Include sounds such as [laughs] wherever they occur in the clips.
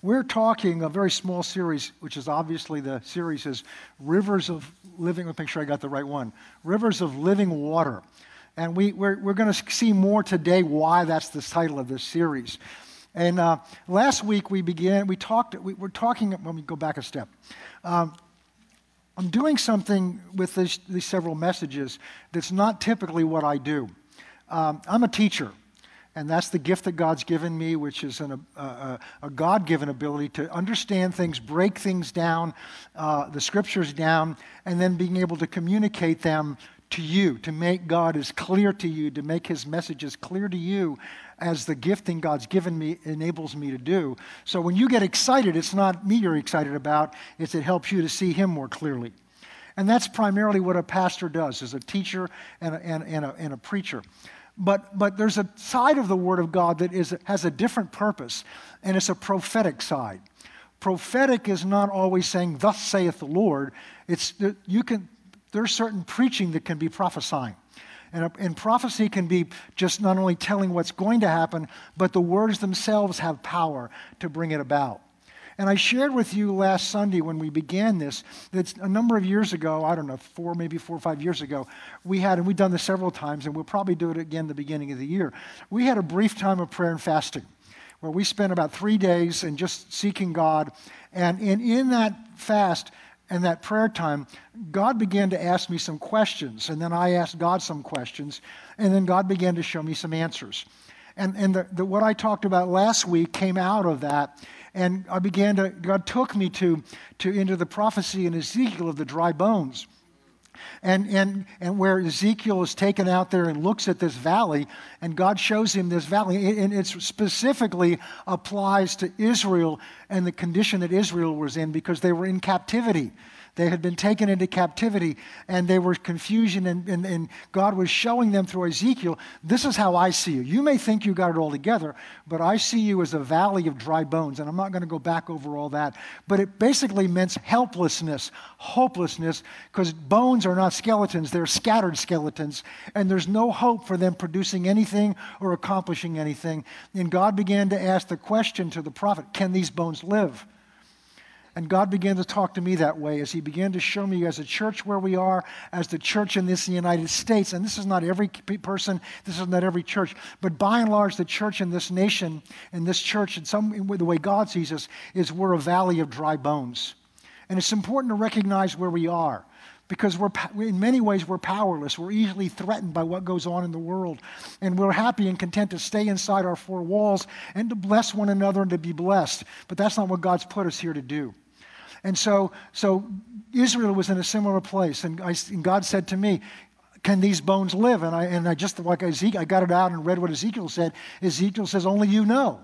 We're talking a very small series, which is obviously the series is Rivers of Living. Let me make sure I got the right one. Rivers of Living Water. And we, we're, we're going to see more today why that's the title of this series. And uh, last week we began, we talked, we were talking, let me go back a step. Um, I'm doing something with this, these several messages that's not typically what I do. Um, I'm a teacher. And that's the gift that God's given me, which is an, a, a God given ability to understand things, break things down, uh, the scriptures down, and then being able to communicate them to you, to make God as clear to you, to make his message as clear to you as the gifting God's given me enables me to do. So when you get excited, it's not me you're excited about, it's it helps you to see him more clearly. And that's primarily what a pastor does, as a teacher and a, and, and a, and a preacher. But, but there's a side of the Word of God that is, has a different purpose, and it's a prophetic side. Prophetic is not always saying, Thus saith the Lord. It's, you can, there's certain preaching that can be prophesying. And, and prophecy can be just not only telling what's going to happen, but the words themselves have power to bring it about. And I shared with you last Sunday when we began this that a number of years ago, I don't know, four, maybe four or five years ago, we had, and we've done this several times, and we'll probably do it again the beginning of the year. We had a brief time of prayer and fasting where we spent about three days in just seeking God. And in, in that fast, and that prayer time, God began to ask me some questions, and then I asked God some questions, and then God began to show me some answers. And, and the, the, what I talked about last week came out of that, and I began to, God took me to, to into the prophecy in Ezekiel of the dry bones. And, and, and where Ezekiel is taken out there and looks at this valley, and God shows him this valley, and it specifically applies to Israel and the condition that Israel was in because they were in captivity. They had been taken into captivity and they were confusion, and, and, and, God was showing them through Ezekiel, this is how I see you. You may think you got it all together, but I see you as a valley of dry bones. And I'm not going to go back over all that. But it basically meant helplessness, hopelessness, because bones are not skeletons, they're scattered skeletons, and there's no hope for them producing anything or accomplishing anything. And God began to ask the question to the prophet can these bones live? And God began to talk to me that way as He began to show me as a church where we are, as the church in this United States. And this is not every person, this is not every church, but by and large, the church in this nation, in this church, in some the way God sees us, is we're a valley of dry bones. And it's important to recognize where we are because we're, in many ways we're powerless. We're easily threatened by what goes on in the world. And we're happy and content to stay inside our four walls and to bless one another and to be blessed. But that's not what God's put us here to do. And so, so Israel was in a similar place. And, I, and God said to me, can these bones live? And I, and I just, like Ezekiel, I got it out and read what Ezekiel said. Ezekiel says, only you know.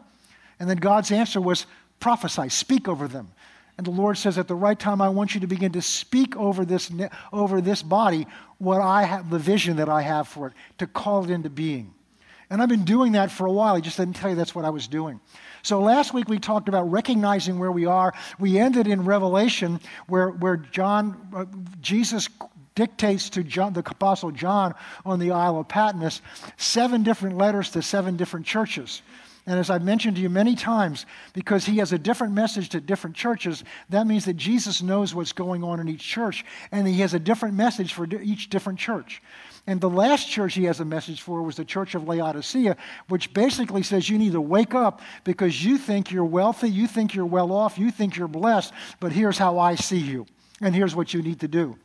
And then God's answer was, prophesy, speak over them. And the Lord says, at the right time, I want you to begin to speak over this, over this body what I have, the vision that I have for it, to call it into being. And I've been doing that for a while. I just didn't tell you that's what I was doing. So last week we talked about recognizing where we are. We ended in Revelation where, where John, uh, Jesus dictates to John, the Apostle John on the Isle of Patmos seven different letters to seven different churches. And as I've mentioned to you many times, because he has a different message to different churches, that means that Jesus knows what's going on in each church, and he has a different message for each different church. And the last church he has a message for was the church of Laodicea, which basically says you need to wake up because you think you're wealthy, you think you're well off, you think you're blessed, but here's how I see you, and here's what you need to do.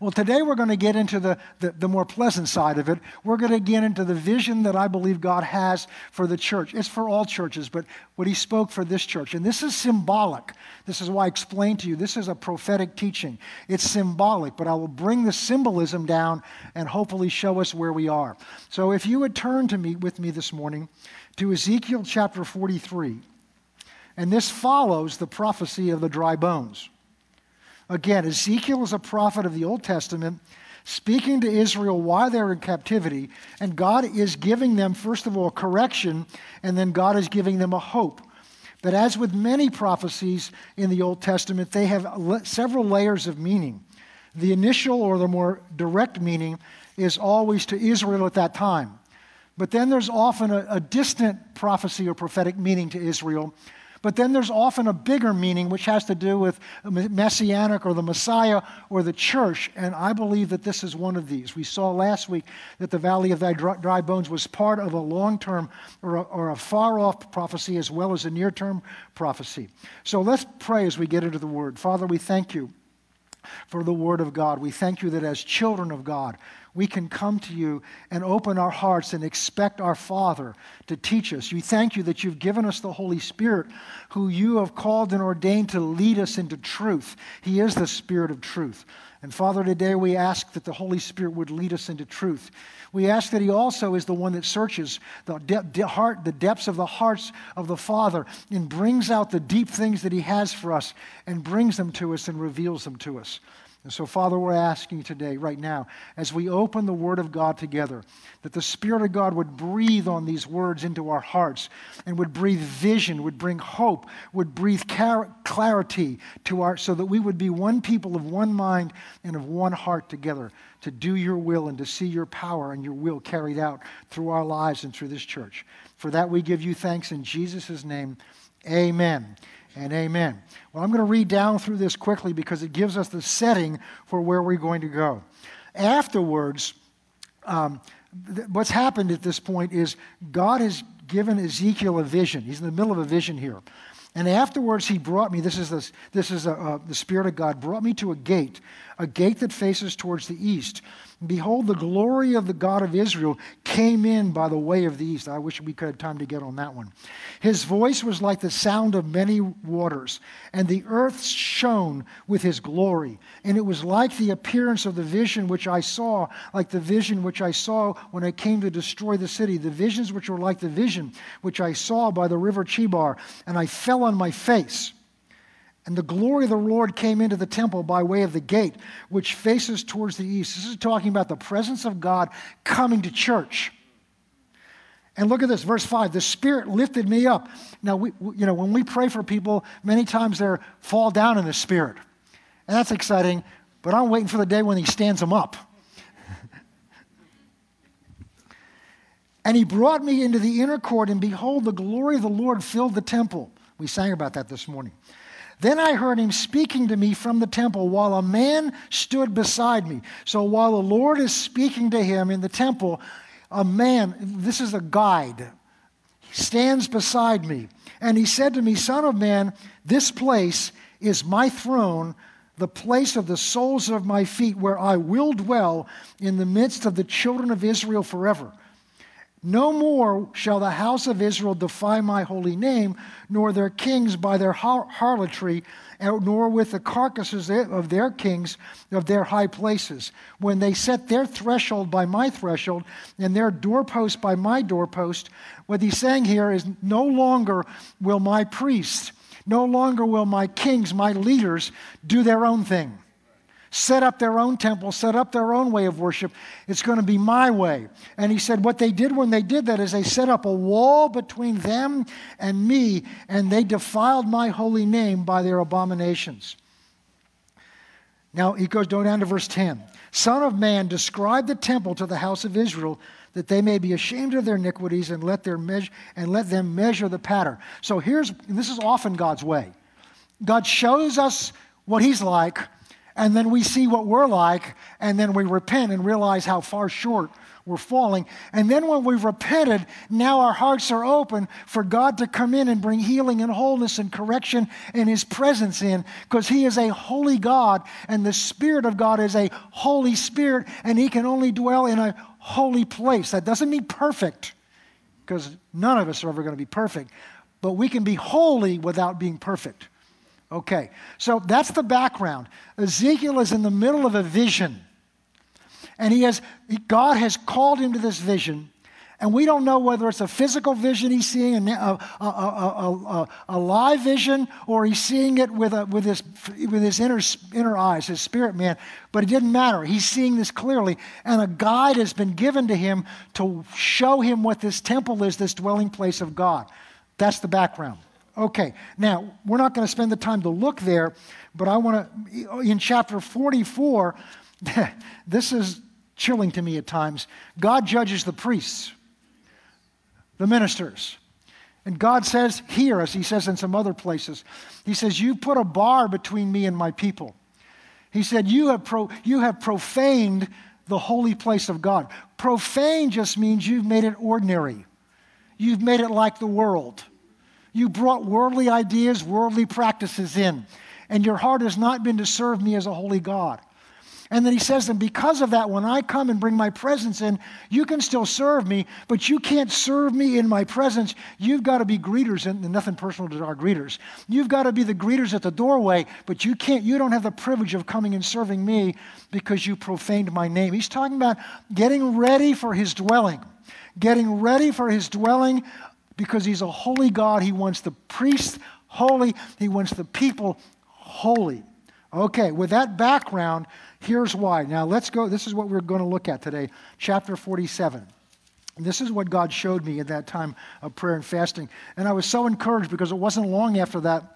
Well, today we're going to get into the, the, the, more pleasant side of it. We're going to get into the vision that I believe God has for the church. It's for all churches, but what He spoke for this church. And this is symbolic. This is why I explained to you this is a prophetic teaching. It's symbolic, but I will bring the symbolism down and hopefully show us where we are. So if you would turn to me with me this morning to Ezekiel chapter 43. And this follows the prophecy of the dry bones. Again, Ezekiel is a prophet of the Old Testament speaking to Israel while they're in captivity, and God is giving them, first of all, correction, and then God is giving them a hope. But as with many prophecies in the Old Testament, they have several layers of meaning. The initial or the more direct meaning is always to Israel at that time. But then there's often a, a distant prophecy or prophetic meaning to Israel But then there's often a bigger meaning which has to do with messianic or the Messiah or the church. And I believe that this is one of these. We saw last week that the valley of thy dry bones was part of a long term or or a far off prophecy as well as a near term prophecy. So let's pray as we get into the word. Father, we thank you for the word of God. We thank you that as children of God, we can come to you and open our hearts and expect our Father to teach us. We thank you that you've given us the Holy Spirit, who you have called and ordained to lead us into truth. He is the Spirit of truth. And Father, today we ask that the Holy Spirit would lead us into truth. We ask that He also is the one that searches the, de- de- heart, the depths of the hearts of the Father and brings out the deep things that He has for us and brings them to us and reveals them to us. And so, Father, we're asking today, right now, as we open the Word of God together, that the Spirit of God would breathe on these words into our hearts and would breathe vision, would bring hope, would breathe clarity to our, so that we would be one people of one mind and of one heart together to do your will and to see your power and your will carried out through our lives and through this church. For that, we give you thanks in Jesus' name. Amen and amen. Well, I'm going to read down through this quickly because it gives us the setting for where we're going to go. Afterwards, um, th- what's happened at this point is God has given Ezekiel a vision. He's in the middle of a vision here. And afterwards, he brought me, this is, the, this is a, a, the Spirit of God, brought me to a gate, a gate that faces towards the east. Behold, the glory of the God of Israel came in by the way of the east. I wish we could have time to get on that one. His voice was like the sound of many waters, and the earth shone with his glory. And it was like the appearance of the vision which I saw, like the vision which I saw when I came to destroy the city, the visions which were like the vision which I saw by the river Chebar. And I fell on my face. And the glory of the Lord came into the temple by way of the gate, which faces towards the east. This is talking about the presence of God coming to church. And look at this, verse 5. The Spirit lifted me up. Now, we, you know, when we pray for people, many times they fall down in the Spirit. And that's exciting, but I'm waiting for the day when He stands them up. [laughs] and He brought me into the inner court, and behold, the glory of the Lord filled the temple. We sang about that this morning. Then I heard him speaking to me from the temple while a man stood beside me. So while the Lord is speaking to him in the temple, a man, this is a guide, stands beside me. And he said to me, Son of man, this place is my throne, the place of the soles of my feet, where I will dwell in the midst of the children of Israel forever. No more shall the house of Israel defy my holy name, nor their kings by their harlotry, uh, nor with the carcasses of their kings of their high places. When they set their threshold by my threshold, and their doorpost by my doorpost, what he's saying here is no longer will my priests, no longer will my kings, my leaders, do their own thing set up their own temple, set up their own way of worship. It's going to be my way. And he said, What they did when they did that is they set up a wall between them and me, and they defiled my holy name by their abominations. Now he goes down to verse 10. Son of man, describe the temple to the house of Israel that they may be ashamed of their iniquities and let, their measure, and let them measure the pattern. So here's this is often God's way. God shows us what he's like and then we see what we're like, and then we repent and realize how far short we're falling. And then when we've repented, now our hearts are open for God to come in and bring healing and wholeness and correction and His presence in, because He is a holy God, and the Spirit of God is a Holy Spirit, and He can only dwell in a holy place. That doesn't mean perfect, because none of us are ever going to be perfect, but we can be holy without being perfect. Okay, so that's the background. Ezekiel is in the middle of a vision. And he has, God has called him to this vision. And we don't know whether it's a physical vision he's seeing, a, a, a, a live vision, or he's seeing it with, with, his, with his inner, inner eyes, his spirit man. But it didn't matter. He's seeing this clearly. And a guide has been given to him to show him what this temple is, this dwelling place of God. That's the background. Okay, now we're not going to spend the time to look there, but I want to, in chapter 44, [laughs] this is chilling to me at times. God judges the priests, the ministers. And God says here, as he says in some other places, he says, You put a bar between me and my people. He said, You have, pro- you have profaned the holy place of God. Profane just means you've made it ordinary, you've made it like the world. You brought worldly ideas, worldly practices in, and your heart has not been to serve me as a holy God. And then he says, and because of that, when I come and bring my presence in, you can still serve me, but you can't serve me in my presence. You've got to be greeters, and nothing personal to our greeters. You've got to be the greeters at the doorway, but you can't, you don't have the privilege of coming and serving me because you profaned my name. He's talking about getting ready for his dwelling, getting ready for his dwelling because he's a holy God. He wants the priests holy, he wants the people holy. Okay, with that background, Here's why. Now let's go. This is what we're going to look at today, chapter 47. This is what God showed me at that time of prayer and fasting. And I was so encouraged because it wasn't long after that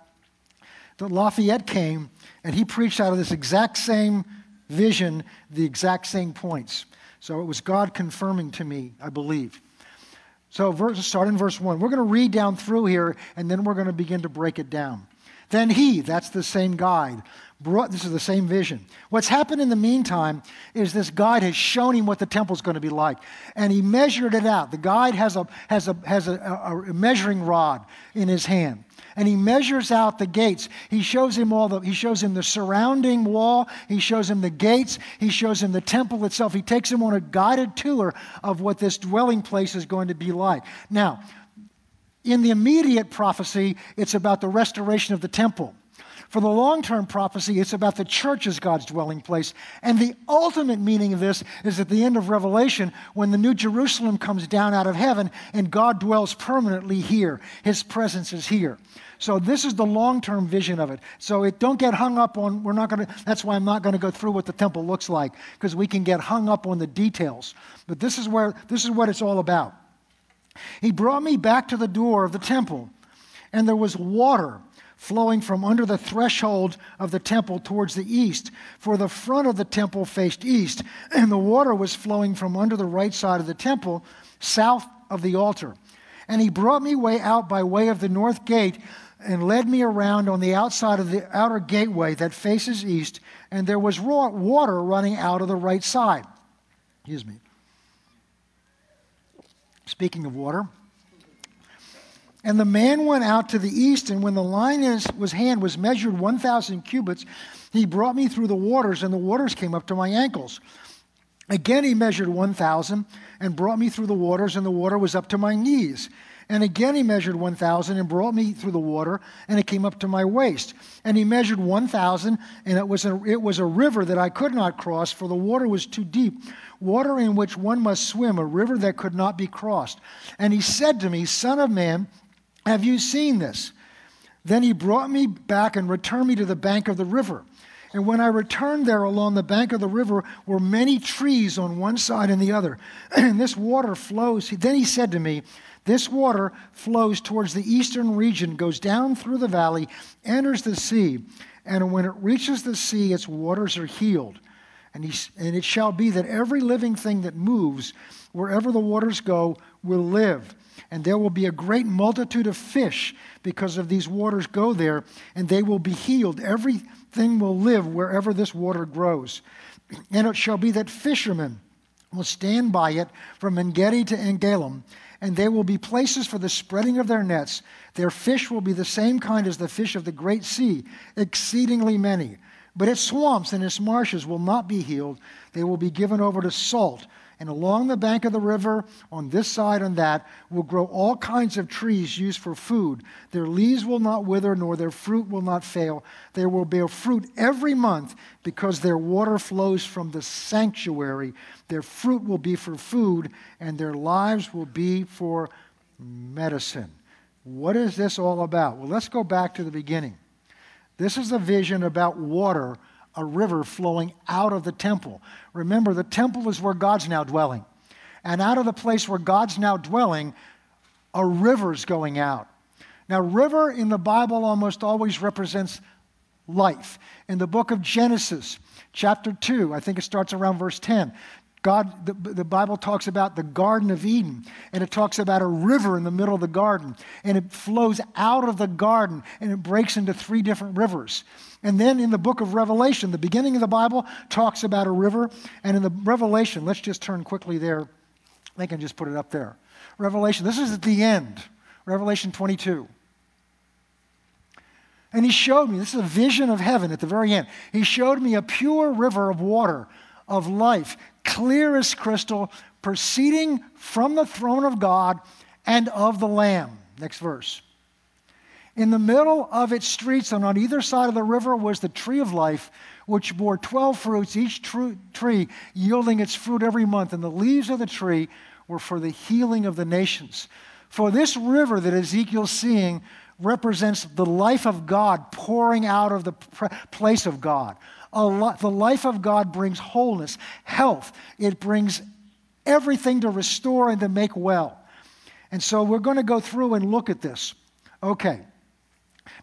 that Lafayette came and he preached out of this exact same vision, the exact same points. So it was God confirming to me, I believe. So verse, start in verse 1. We're going to read down through here and then we're going to begin to break it down. Then he, that's the same guide, brought, this is the same vision. What's happened in the meantime is this guide has shown him what the temple's going to be like. And he measured it out. The guide has a, has a, has a, a, a measuring rod in his hand. And he measures out the gates. He shows him all the, he shows him the surrounding wall. He shows him the gates. He shows him the temple itself. He takes him on a guided tour of what this dwelling place is going to be like. Now, in the immediate prophecy, it's about the restoration of the temple. For the long term prophecy, it's about the church as God's dwelling place. And the ultimate meaning of this is at the end of Revelation when the New Jerusalem comes down out of heaven and God dwells permanently here. His presence is here. So this is the long-term vision of it. So it, don't get hung up on, we're not going to, that's why I'm not going to go through what the temple looks like, because we can get hung up on the details. But this is where, this is what it's all about. He brought me back to the door of the temple, and there was water flowing from under the threshold of the temple towards the east, for the front of the temple faced east, and the water was flowing from under the right side of the temple, south of the altar. And he brought me way out by way of the north gate and led me around on the outside of the outer gateway that faces east, and there was water running out of the right side. Excuse me. Speaking of water, and the man went out to the east, and when the line in his hand was measured 1,000 cubits, he brought me through the waters, and the waters came up to my ankles. Again, he measured 1,000 and brought me through the waters, and the water was up to my knees. And again, he measured 1,000 and brought me through the water, and it came up to my waist. And he measured 1,000, and it was, a, it was a river that I could not cross, for the water was too deep, water in which one must swim, a river that could not be crossed. And he said to me, Son of man, have you seen this? Then he brought me back and returned me to the bank of the river. And when I returned there along the bank of the river were many trees on one side and the other. [clears throat] And this water flows. Then he said to me, This water flows towards the eastern region, goes down through the valley, enters the sea. And when it reaches the sea, its waters are healed. And, he, and it shall be that every living thing that moves, wherever the waters go, will live and there will be a great multitude of fish because of these waters go there, and they will be healed. Everything will live wherever this water grows. And it shall be that fishermen will stand by it from Engedi to Eneglaim, and there will be places for the spreading of their nets. Their fish will be the same kind as the fish of the great sea, exceedingly many. But its swamps and its marshes will not be healed. They will be given over to salt and along the bank of the river, on this side and that, will grow all kinds of trees used for food. Their leaves will not wither, nor their fruit will not fail. They will bear fruit every month because their water flows from the sanctuary. Their fruit will be for food, and their lives will be for medicine. What is this all about? Well, let's go back to the beginning. This is a vision about water a river flowing out of the temple. Remember, the temple is where God's now dwelling. And out of the place where God's now dwelling, a river's going out. Now, river in the Bible almost always represents life. In the book of Genesis, chapter 2, I think it starts around verse 10, God, the, the Bible talks about the Garden of Eden, and it talks about a river in the middle of the garden, and it flows out of the garden, and it breaks into three different rivers. And then in the book of Revelation, the beginning of the Bible talks about a river, and in the Revelation, let's just turn quickly there. They can just put it up there. Revelation, this is at the end, Revelation 22. And he showed me, this is a vision of heaven at the very end. He showed me a pure river of water of life, clear as crystal, proceeding from the throne of God and of the Lamb. Next verse. In the middle of its streets and on either side of the river was the tree of life, which bore 12 fruits, each tree yielding its fruit every month. And the leaves of the tree were for the healing of the nations. For this river that Ezekiel's seeing represents the life of God pouring out of the place of God. The life of God brings wholeness, health. It brings everything to restore and to make well. And so we're going to go through and look at this. Okay.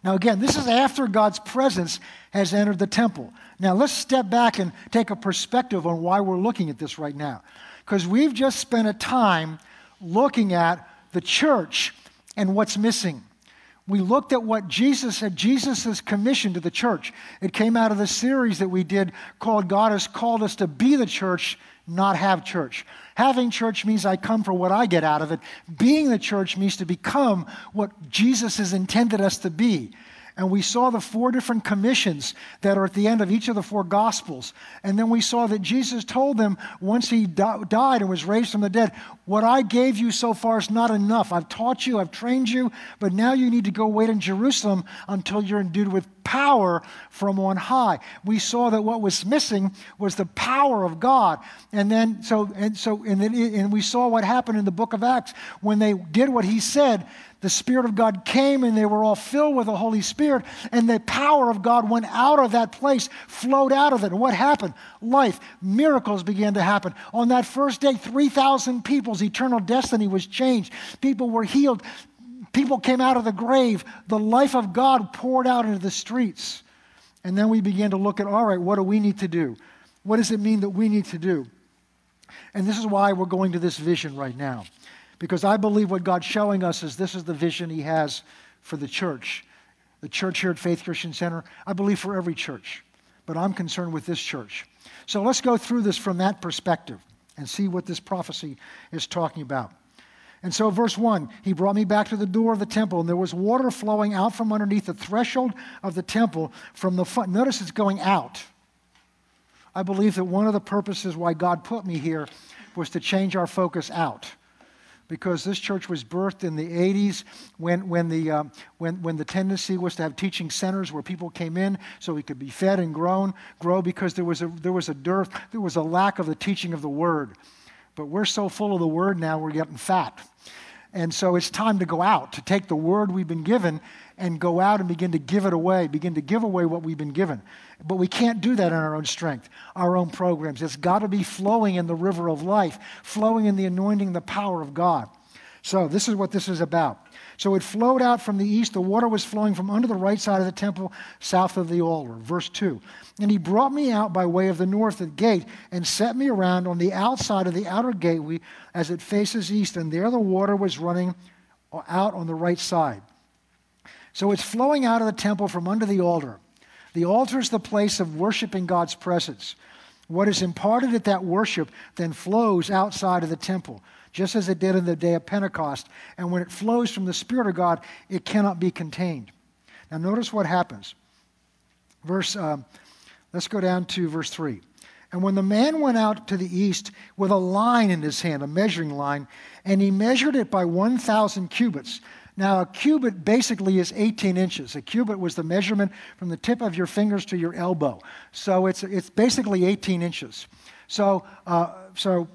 Now, again, this is after God's presence has entered the temple. Now, let's step back and take a perspective on why we're looking at this right now. Because we've just spent a time looking at the church and what's missing we looked at what Jesus said, Jesus' commission to the church. It came out of the series that we did called God has called us to be the church, not have church. Having church means I come for what I get out of it. Being the church means to become what Jesus has intended us to be. And we saw the four different commissions that are at the end of each of the four gospels. And then we saw that Jesus told them once he di- died and was raised from the dead, What I gave you so far is not enough. I've taught you, I've trained you, but now you need to go wait in Jerusalem until you're endued with power from on high. We saw that what was missing was the power of God. And then, so, and so, and, then, and we saw what happened in the book of Acts when they did what he said the Spirit of God came and they were all filled with the Holy Spirit, and the power of God went out of that place, flowed out of it. And what happened? Life, miracles began to happen. On that first day, 3,000 people's eternal destiny was changed. People were healed. People came out of the grave. The life of God poured out into the streets. And then we began to look at all right, what do we need to do? What does it mean that we need to do? And this is why we're going to this vision right now. Because I believe what God's showing us is this is the vision He has for the church. The church here at Faith Christian Center, I believe for every church, but I'm concerned with this church. So let's go through this from that perspective and see what this prophecy is talking about. And so, verse 1 He brought me back to the door of the temple, and there was water flowing out from underneath the threshold of the temple from the front. Notice it's going out. I believe that one of the purposes why God put me here was to change our focus out because this church was birthed in the 80s when, when, the, uh, when, when the tendency was to have teaching centers where people came in so we could be fed and grown, grow because there was, a, there was a dearth, there was a lack of the teaching of the word. But we're so full of the word now, we're getting fat. And so it's time to go out, to take the word we've been given and go out and begin to give it away, begin to give away what we've been given. But we can't do that in our own strength, our own programs. It's got to be flowing in the river of life, flowing in the anointing, the power of God. So, this is what this is about. So, it flowed out from the east. The water was flowing from under the right side of the temple, south of the altar. Verse 2. And he brought me out by way of the north gate and set me around on the outside of the outer gateway as it faces east. And there the water was running out on the right side. So, it's flowing out of the temple from under the altar. The altar is the place of worshiping God's presence. What is imparted at that worship then flows outside of the temple, just as it did in the day of Pentecost. And when it flows from the Spirit of God, it cannot be contained. Now, notice what happens. Verse, uh, let's go down to verse 3. And when the man went out to the east with a line in his hand, a measuring line, and he measured it by 1,000 cubits, now, a cubit basically is 18 inches. A cubit was the measurement from the tip of your fingers to your elbow. So it's, it's basically 18 inches. So, uh, so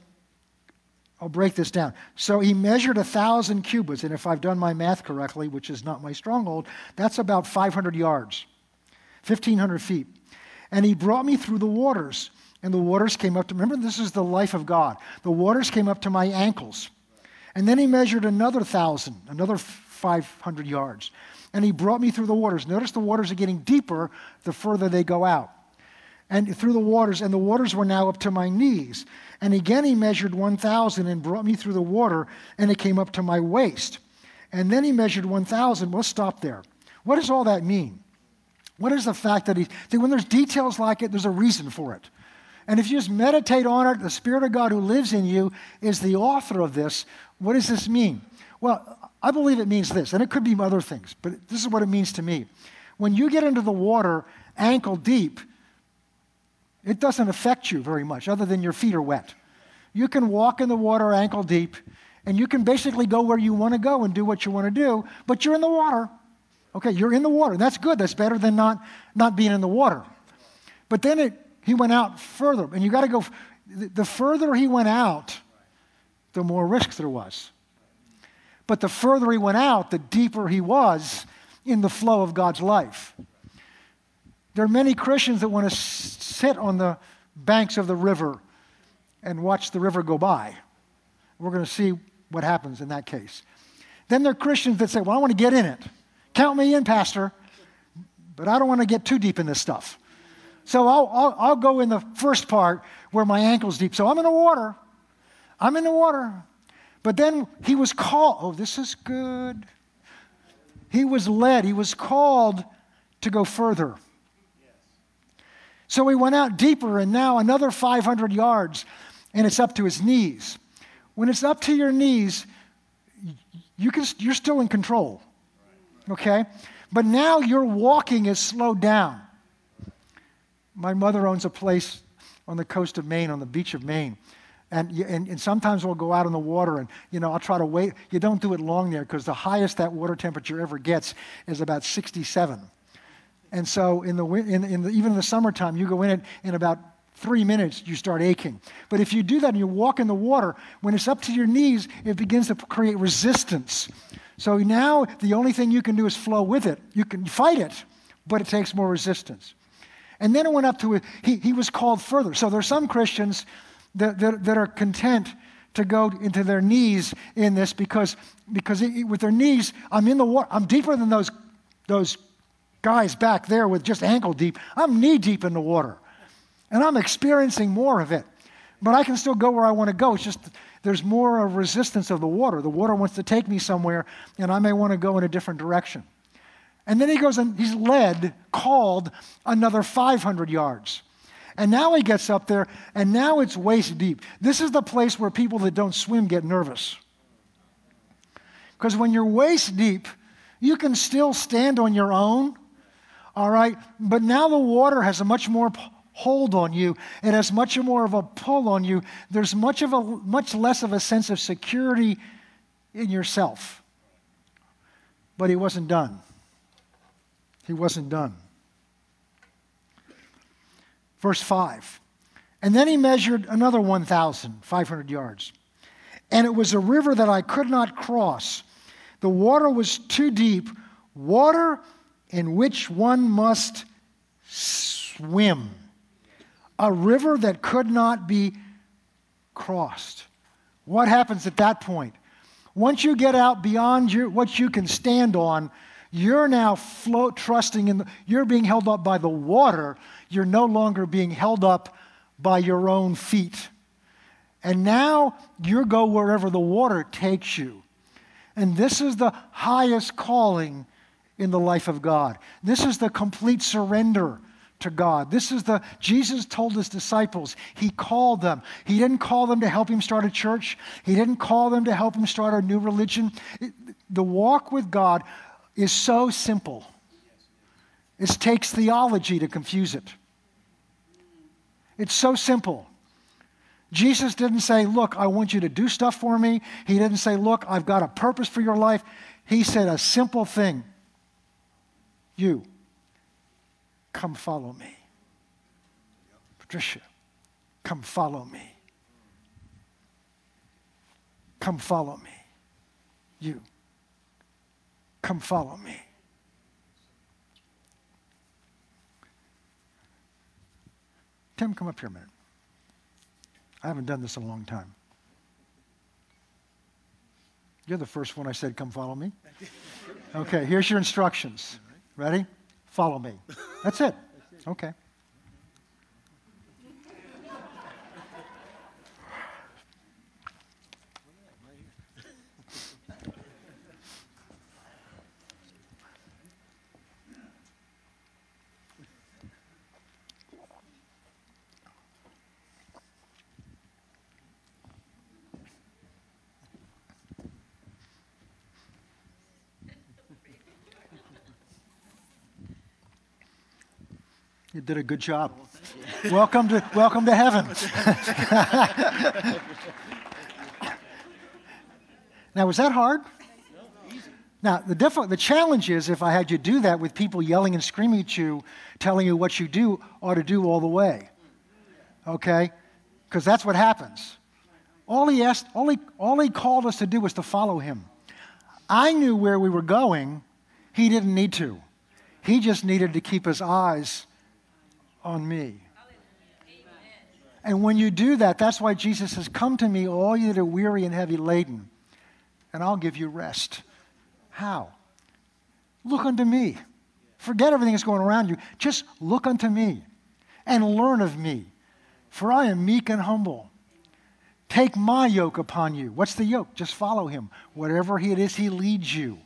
I'll break this down. So he measured a thousand cubits, and if I've done my math correctly, which is not my stronghold, that's about 500 yards, 1,500 feet. And he brought me through the waters, and the waters came up to. Remember, this is the life of God. The waters came up to my ankles. And then he measured another thousand, another 500 yards. And he brought me through the waters. Notice the waters are getting deeper the further they go out. and through the waters, and the waters were now up to my knees. And again he measured 1,000 and brought me through the water, and it came up to my waist. And then he measured 1,000. We'll stop there. What does all that mean? What is the fact that he, when there's details like it, there's a reason for it. And if you just meditate on it, the Spirit of God who lives in you is the author of this. What does this mean? Well, I believe it means this, and it could be other things, but this is what it means to me. When you get into the water ankle deep, it doesn't affect you very much, other than your feet are wet. You can walk in the water ankle deep, and you can basically go where you want to go and do what you want to do, but you're in the water. Okay, you're in the water. That's good. That's better than not, not being in the water. But then it, he went out further, and you got to go. The further he went out, the more risk there was. But the further he went out, the deeper he was in the flow of God's life. There are many Christians that want to sit on the banks of the river and watch the river go by. We're going to see what happens in that case. Then there are Christians that say, Well, I want to get in it. Count me in, Pastor, but I don't want to get too deep in this stuff. So I'll, I'll, I'll go in the first part where my ankle's deep. So I'm in the water. I'm in the water. But then he was called. Oh, this is good. He was led, he was called to go further. So he went out deeper, and now another 500 yards, and it's up to his knees. When it's up to your knees, you can, you're still in control. Okay? But now your walking is slowed down. My mother owns a place on the coast of Maine, on the beach of Maine. And, and, and, sometimes we'll go out in the water and, you know, I'll try to wait. You don't do it long there because the highest that water temperature ever gets is about 67. And so, in the, in, in the, even in the summertime, you go in it in about three minutes, you start aching. But if you do that and you walk in the water, when it's up to your knees, it begins to create resistance. So now the only thing you can do is flow with it. You can fight it, but it takes more resistance. And then it went up to it, he, he was called further. So there's some Christians that, that, that are content to go into their knees in this because, because it, with their knees, I'm in the water, I'm deeper than those, those guys back there with just ankle deep. I'm knee deep in the water. And I'm experiencing more of it. But I can still go where I want to go. It's just there's more of resistance of the water. The water wants to take me somewhere, and I may want to go in a different direction. And then he goes and he's led, called another 500 yards. And now he gets up there, and now it's waist deep. This is the place where people that don't swim get nervous. Because when you're waist deep, you can still stand on your own, all right? But now the water has a much more hold on you. It has much more of a pull on you. There's much of a much less of a sense of security in yourself. But he wasn't done. He wasn't done. Verse 5. And then he measured another 1,500 yards. And it was a river that I could not cross. The water was too deep, water in which one must swim, a river that could not be crossed. What happens at that point? Once you get out beyond your, what you can stand on, you're now float, trusting in, the, you're being held up by the water. You're no longer being held up by your own feet. And now you go wherever the water takes you. And this is the highest calling in the life of God. This is the complete surrender to God. This is the, Jesus told his disciples, he called them. He didn't call them to help him start a church, he didn't call them to help him start a new religion. It, the walk with God is so simple. It takes theology to confuse it. It's so simple. Jesus didn't say, Look, I want you to do stuff for me. He didn't say, Look, I've got a purpose for your life. He said a simple thing you, come follow me. Patricia, come follow me. Come follow me. You, come follow me. Tim, come up here a minute. I haven't done this in a long time. You're the first one I said, come follow me. Okay, here's your instructions. Ready? Follow me. That's it. Okay. You did a good job. welcome to welcome to heaven. [laughs] now, was that hard? Easy. Now, the, diff- the challenge is if I had you do that with people yelling and screaming at you, telling you what you do ought to do all the way. Okay? Because that's what happens. All he, asked, all, he, all he called us to do was to follow him. I knew where we were going. He didn't need to. He just needed to keep his eyes on me. And when you do that, that's why Jesus says, Come to me, all you that are weary and heavy laden, and I'll give you rest. How? Look unto me. Forget everything that's going around you. Just look unto me and learn of me. For I am meek and humble. Take my yoke upon you. What's the yoke? Just follow him. Whatever he it is, he leads you.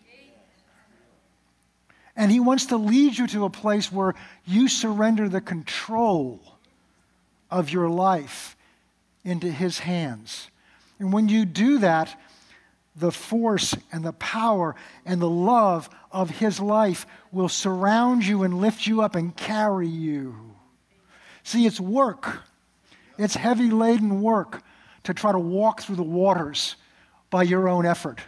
And he wants to lead you to a place where you surrender the control of your life into his hands. And when you do that, the force and the power and the love of his life will surround you and lift you up and carry you. See, it's work. It's heavy laden work to try to walk through the waters by your own effort.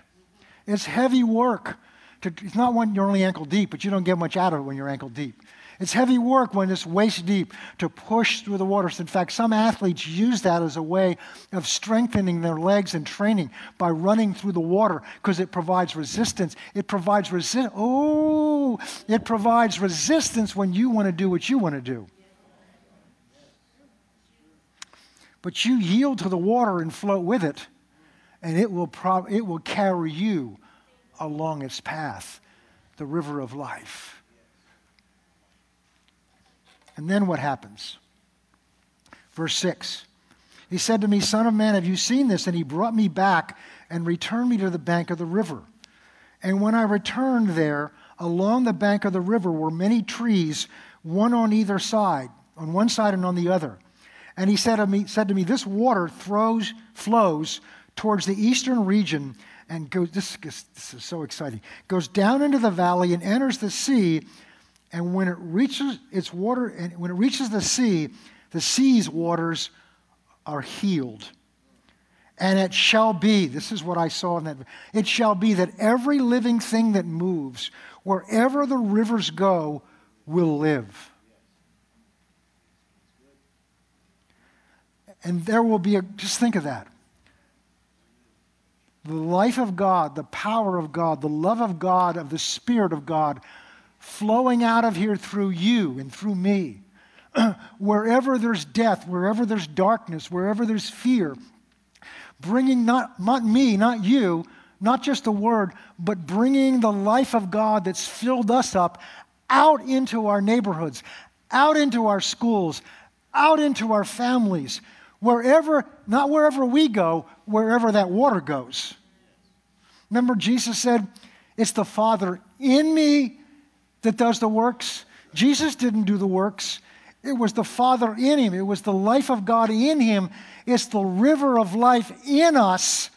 It's heavy work to, it's not when you're only ankle deep, but you don't get much out of it when you're ankle deep. It's heavy work when it's waist deep to push through the waters. In fact, some athletes use that as a way of strengthening their legs and training by running through the water because it provides resistance. It provides resistance. Oh, it provides resistance when you want to do what you want to do. But you yield to the water and float with it, and it will, pro- it will carry you along its path, the river of life. And then what happens? Verse 6. He said to me, Son of man, have you seen this? And he brought me back and returned me to the bank of the river. And when I returned there, along the bank of the river were many trees, one on either side, on one side and on the other. And he said to me, said to me This water throws, flows towards the eastern region and goes, this, this is so exciting, goes down into the valley and enters the sea. And when it reaches its water, and when it reaches the sea, the sea's waters are healed. And it shall be, this is what I saw in that, it shall be that every living thing that moves, wherever the rivers go, will live. And there will be a, just think of that the life of God, the power of God, the love of God, of the Spirit of God flowing out of here through you and through me. [clears throat] wherever there's death, wherever there's darkness, wherever there's fear, bringing not, not me, not you, not just a word, but bringing the life of God that's filled us up out into our neighborhoods, out into our schools, out into our families, wherever, not wherever we go, wherever that water goes. Remember, Jesus said, It's the Father in me that does the works. Jesus didn't do the works. It was the Father in him. It was the life of God in him. It's the river of life in us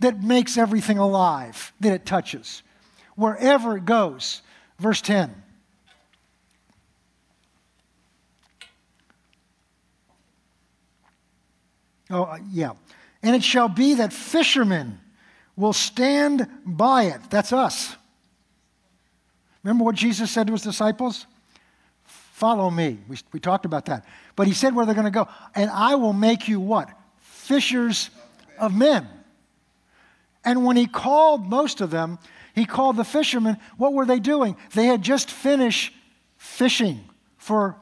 that makes everything alive that it touches, wherever it goes. Verse 10. Oh, uh, yeah. And it shall be that fishermen will stand by it. That's us. Remember what Jesus said to his disciples? Follow me. We, we talked about that. But he said where they're going to go. And I will make you what? Fishers of men. And when he called most of them, he called the fishermen. What were they doing? They had just finished fishing for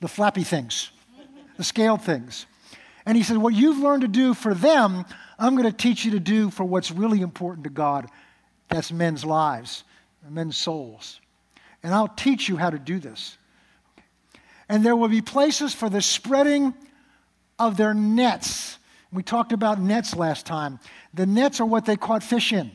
the flappy things, the scaled things. And he said, What you've learned to do for them, I'm going to teach you to do for what's really important to God. That's men's lives, men's souls. And I'll teach you how to do this. And there will be places for the spreading of their nets. We talked about nets last time. The nets are what they caught fish in.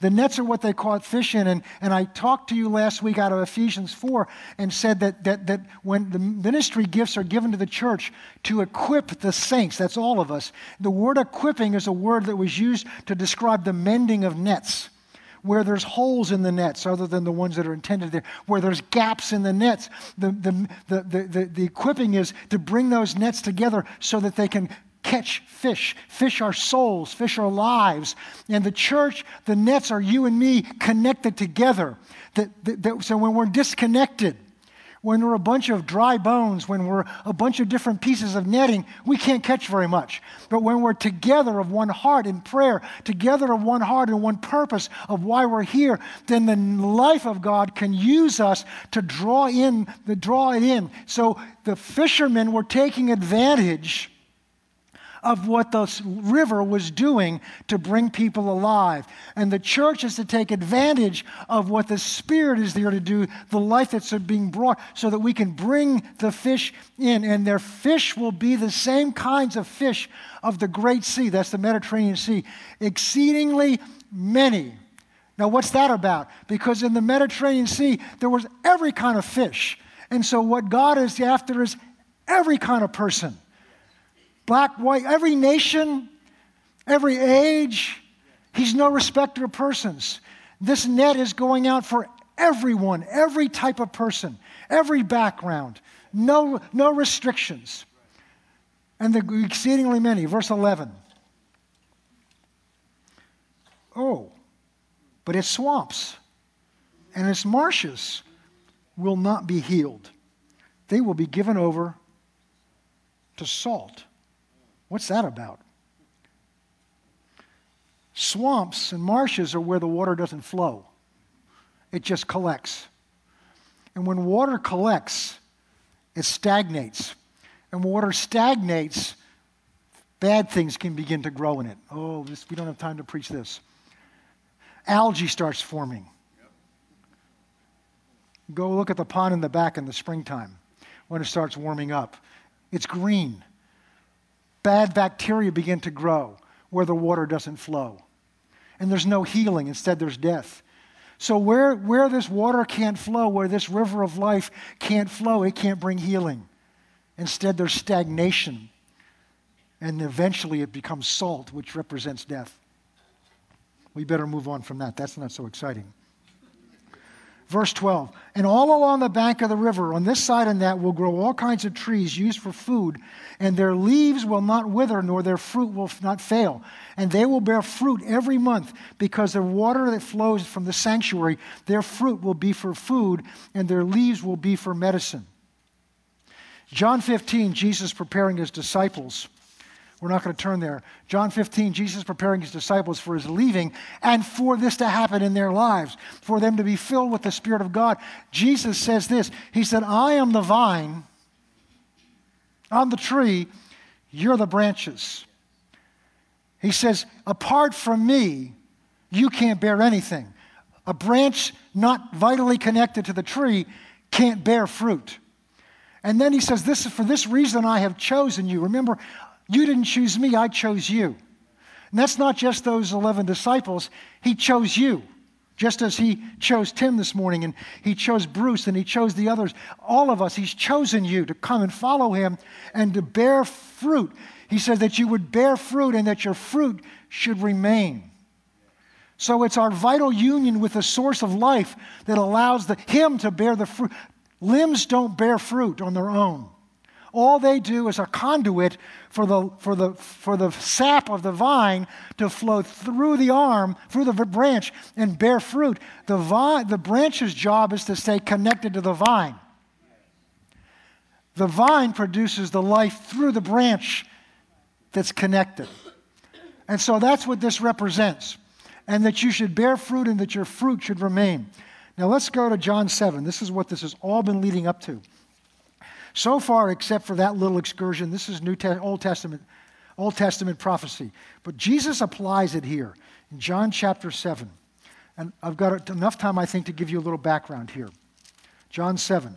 The nets are what they caught fish in. And, and I talked to you last week out of Ephesians 4 and said that, that, that when the ministry gifts are given to the church to equip the saints, that's all of us, the word equipping is a word that was used to describe the mending of nets. where there's holes in the nets other than the ones that are intended there, where there's gaps in the nets. The, the, the, the, the, the equipping is to bring those nets together so that they can catch fish. Fish are souls, fish are lives. And the church, the nets are you and me connected together. That, that, that, so when we're disconnected, when we're a bunch of dry bones, when we're a bunch of different pieces of netting, we can't catch very much. But when we're together of one heart in prayer, together of one heart and one purpose of why we're here, then the life of God can use us to draw in, to draw it in. So the fishermen were taking advantage of what the river was doing to bring people alive. And the church is to take advantage of what the Spirit is there to do, the life that's being brought, so that we can bring the fish in. And their fish will be the same kinds of fish of the Great Sea, that's the Mediterranean Sea, exceedingly many. Now, what's that about? Because in the Mediterranean Sea, there was every kind of fish. And so, what God is after is every kind of person black, white, every nation, every age. He's no respecter of persons. This net is going out for everyone, every type of person, every background, no, no restrictions. And the exceedingly many. Verse 11. Oh, but its swamps and its marshes will not be healed. They will be given over to salt What's that about? Swamps and marshes are where the water doesn't flow, it just collects. And when water collects, it stagnates. And water stagnates, bad things can begin to grow in it. Oh, this, we don't have time to preach this. Algae starts forming. Go look at the pond in the back in the springtime when it starts warming up. It's green bad bacteria begin to grow where the water doesn't flow. And there's no healing, instead, there's death. So, where, where this water can't flow, where this river of life can't flow, it can't bring healing. Instead, there's stagnation. And eventually, it becomes salt, which represents death. We better move on from that. That's not so exciting. Verse 12, and all along the bank of the river, on this side and that, will grow all kinds of trees used for food, and their leaves will not wither, nor their fruit will not fail. And they will bear fruit every month, because the water that flows from the sanctuary, their fruit will be for food, and their leaves will be for medicine. John 15, Jesus preparing his disciples we're not going to turn there. John 15, Jesus preparing his disciples for his leaving and for this to happen in their lives, for them to be filled with the Spirit of God. Jesus says this He said, I am the vine, I'm the tree, you're the branches. He says, apart from me, you can't bear anything. A branch not vitally connected to the tree can't bear fruit. And then he says, This is for this reason I have chosen you. Remember, you didn't choose me, I chose you. And that's not just those 11 disciples, He chose you. Just as He chose Tim this morning, and He chose Bruce, and He chose the others. All of us, He's chosen you to come and follow Him and to bear fruit. He said that you would bear fruit and that your fruit should remain. So it's our vital union with the source of life that allows the, Him to bear the fruit. Limbs don't bear fruit on their own. All they do is a conduit for the, for, the, for the sap of the vine to flow through the arm, through the branch, and bear fruit. The, vine, the branch's job is to stay connected to the vine. The vine produces the life through the branch that's connected. And so that's what this represents. And that you should bear fruit and that your fruit should remain. Now let's go to John 7. This is what this has all been leading up to. So far, except for that little excursion, this is New Te- Old Testament, Old Testament prophecy. But Jesus applies it here in John chapter 7. And I've got enough time, I think, to give you a little background here. John 7.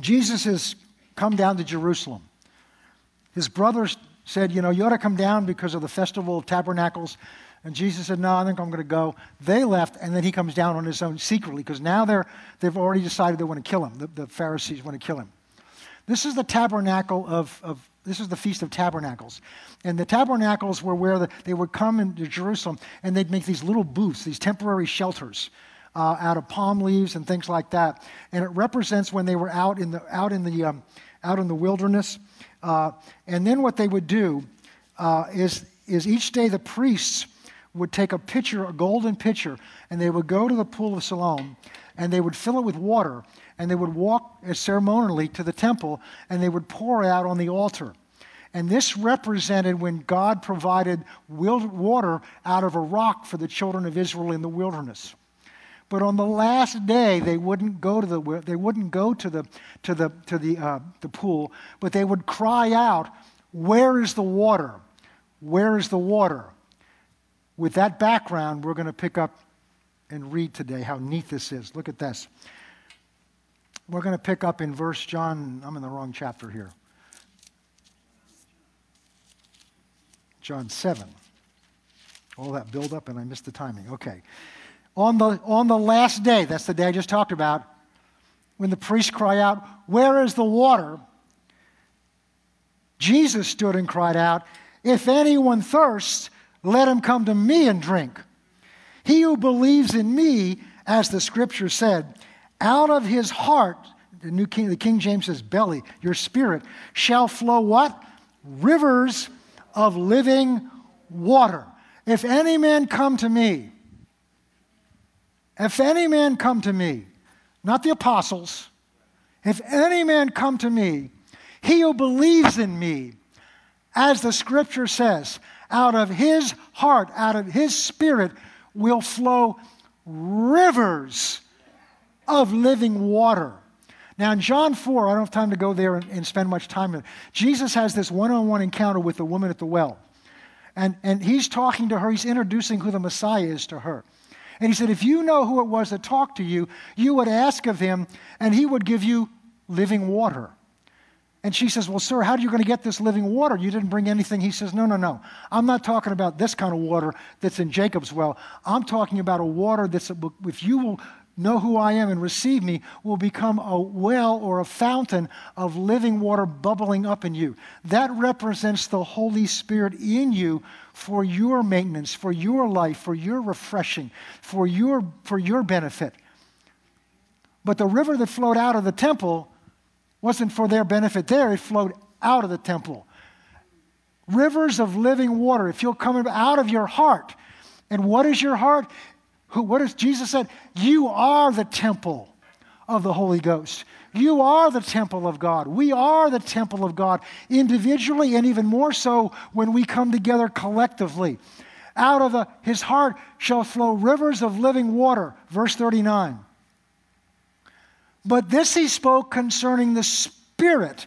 Jesus has come down to Jerusalem. His brothers said, You know, you ought to come down because of the festival of tabernacles. And Jesus said, No, I think I'm going to go. They left, and then he comes down on his own secretly because now they're, they've already decided they want to kill him. The, the Pharisees want to kill him. This is the tabernacle of, of this is the Feast of Tabernacles. And the tabernacles were where the, they would come into Jerusalem and they'd make these little booths, these temporary shelters. Uh, out of palm leaves and things like that, and it represents when they were out in the out in the um, out in the wilderness. Uh, and then what they would do uh, is is each day the priests would take a pitcher, a golden pitcher, and they would go to the pool of Siloam, and they would fill it with water, and they would walk ceremonially to the temple and they would pour it out on the altar. And this represented when God provided water out of a rock for the children of Israel in the wilderness. But on the last day, they wouldn't go to the, they wouldn't go to the, to the, to the, uh, the pool, but they would cry out, Where is the water? Where is the water? With that background, we're going to pick up and read today how neat this is. Look at this. We're going to pick up in verse John, I'm in the wrong chapter here. John 7. All that build up and I missed the timing. Okay. On the, on the last day, that's the day I just talked about, when the priests cry out, Where is the water? Jesus stood and cried out, If anyone thirsts, let him come to me and drink. He who believes in me, as the scripture said, out of his heart, the New King, the King James says belly, your spirit, shall flow what? Rivers of living water. If any man come to me, if any man come to me, not the apostles, if any man come to me, he who believes in me, as the scripture says, out of his heart, out of his spirit, will flow rivers of living water. Now, in John 4, I don't have time to go there and, and spend much time. Jesus has this one on one encounter with the woman at the well. And, and he's talking to her, he's introducing who the Messiah is to her. And he said, If you know who it was that talked to you, you would ask of him, and he would give you living water. And she says, Well, sir, how are you going to get this living water? You didn't bring anything. He says, No, no, no. I'm not talking about this kind of water that's in Jacob's well. I'm talking about a water that's, if you will know who I am and receive me, will become a well or a fountain of living water bubbling up in you. That represents the Holy Spirit in you for your maintenance, for your life, for your refreshing, for your, for your benefit. But the river that flowed out of the temple wasn't for their benefit there, it flowed out of the temple. Rivers of living water, if you'll come out of your heart. And what is your heart? Who, what is Jesus said? You are the temple of the Holy Ghost. You are the temple of God. We are the temple of God individually and even more so when we come together collectively. Out of the, his heart shall flow rivers of living water. Verse 39. But this he spoke concerning the Spirit,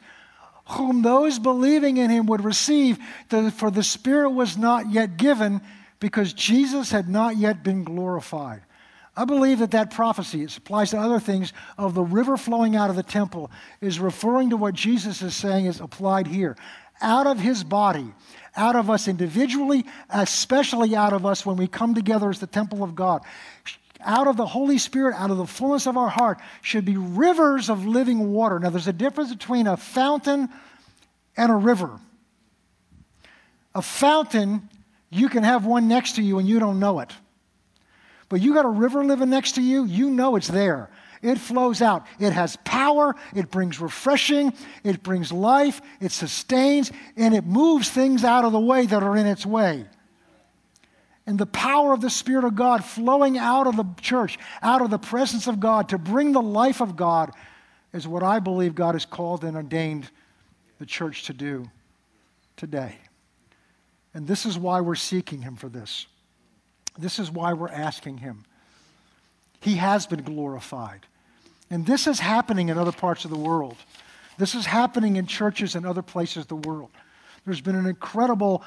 whom those believing in him would receive, for the Spirit was not yet given because Jesus had not yet been glorified. I believe that that prophecy, it applies to other things, of the river flowing out of the temple, is referring to what Jesus is saying is applied here. Out of his body, out of us individually, especially out of us when we come together as the temple of God. Out of the Holy Spirit, out of the fullness of our heart, should be rivers of living water. Now, there's a difference between a fountain and a river. A fountain you can have one next to you and you don't know it. But you got a river living next to you, you know it's there. It flows out. It has power. It brings refreshing. It brings life. It sustains. And it moves things out of the way that are in its way. And the power of the Spirit of God flowing out of the church, out of the presence of God to bring the life of God is what I believe God has called and ordained the church to do today. And this is why we're seeking him for this. This is why we're asking him. He has been glorified. And this is happening in other parts of the world. This is happening in churches in other places of the world. There's been an incredible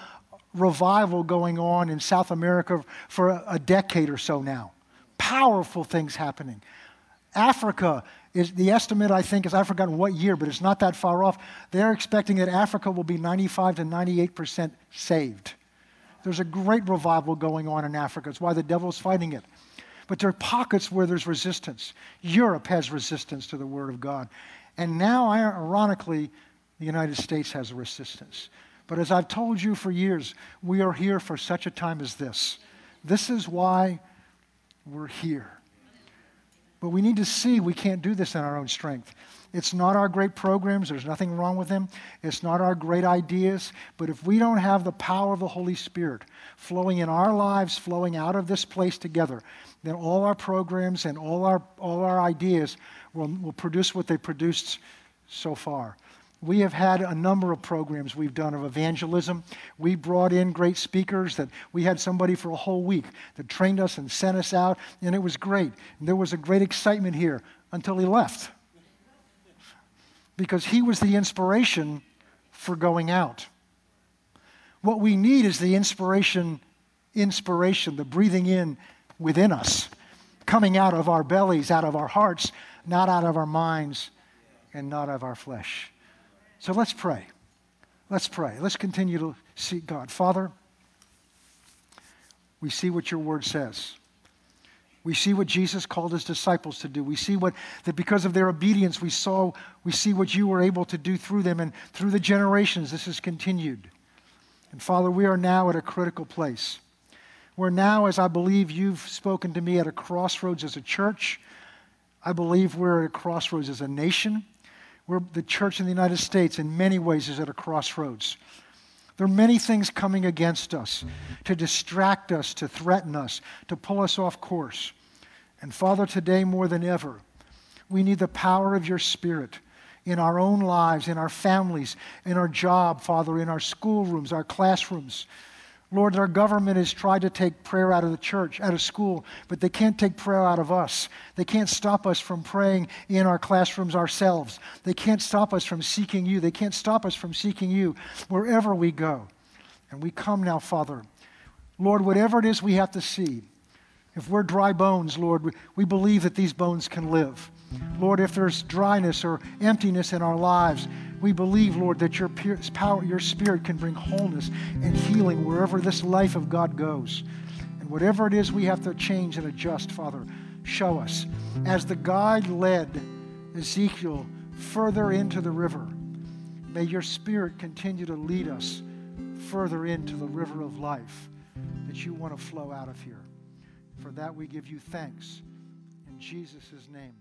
revival going on in South America for a decade or so now. Powerful things happening. Africa is the estimate, I think, is I've forgotten what year, but it's not that far off. They're expecting that Africa will be 95 to 98% saved. There's a great revival going on in Africa. It's why the devil's fighting it. But there are pockets where there's resistance. Europe has resistance to the Word of God. And now, ironically, the United States has a resistance. But as I've told you for years, we are here for such a time as this. This is why we're here. But we need to see we can't do this in our own strength. It's not our great programs, there's nothing wrong with them. It's not our great ideas. But if we don't have the power of the Holy Spirit flowing in our lives, flowing out of this place together, then all our programs and all our, all our ideas will, will produce what they produced so far. We have had a number of programs we've done of evangelism. We brought in great speakers that we had somebody for a whole week that trained us and sent us out, and it was great. And there was a great excitement here until he left. Because he was the inspiration for going out. What we need is the inspiration, inspiration, the breathing in within us, coming out of our bellies, out of our hearts, not out of our minds, and not of our flesh. So let's pray. Let's pray. Let's continue to seek God. Father, we see what your word says. We see what Jesus called his disciples to do. We see what that because of their obedience we saw we see what you were able to do through them and through the generations this has continued. And Father, we are now at a critical place. We're now as I believe you've spoken to me at a crossroads as a church. I believe we're at a crossroads as a nation. The church in the United States, in many ways, is at a crossroads. There are many things coming against us to distract us, to threaten us, to pull us off course. And Father, today more than ever, we need the power of your Spirit in our own lives, in our families, in our job, Father, in our schoolrooms, our classrooms, Lord, our government has tried to take prayer out of the church, out of school, but they can't take prayer out of us. They can't stop us from praying in our classrooms ourselves. They can't stop us from seeking you. They can't stop us from seeking you wherever we go. And we come now, Father. Lord, whatever it is we have to see, if we're dry bones, Lord, we believe that these bones can live. Lord, if there's dryness or emptiness in our lives, we believe, Lord, that your power, your spirit can bring wholeness and healing wherever this life of God goes. And whatever it is we have to change and adjust, Father, show us. As the guide led Ezekiel further into the river, may your spirit continue to lead us further into the river of life that you want to flow out of here. For that we give you thanks. In Jesus' name.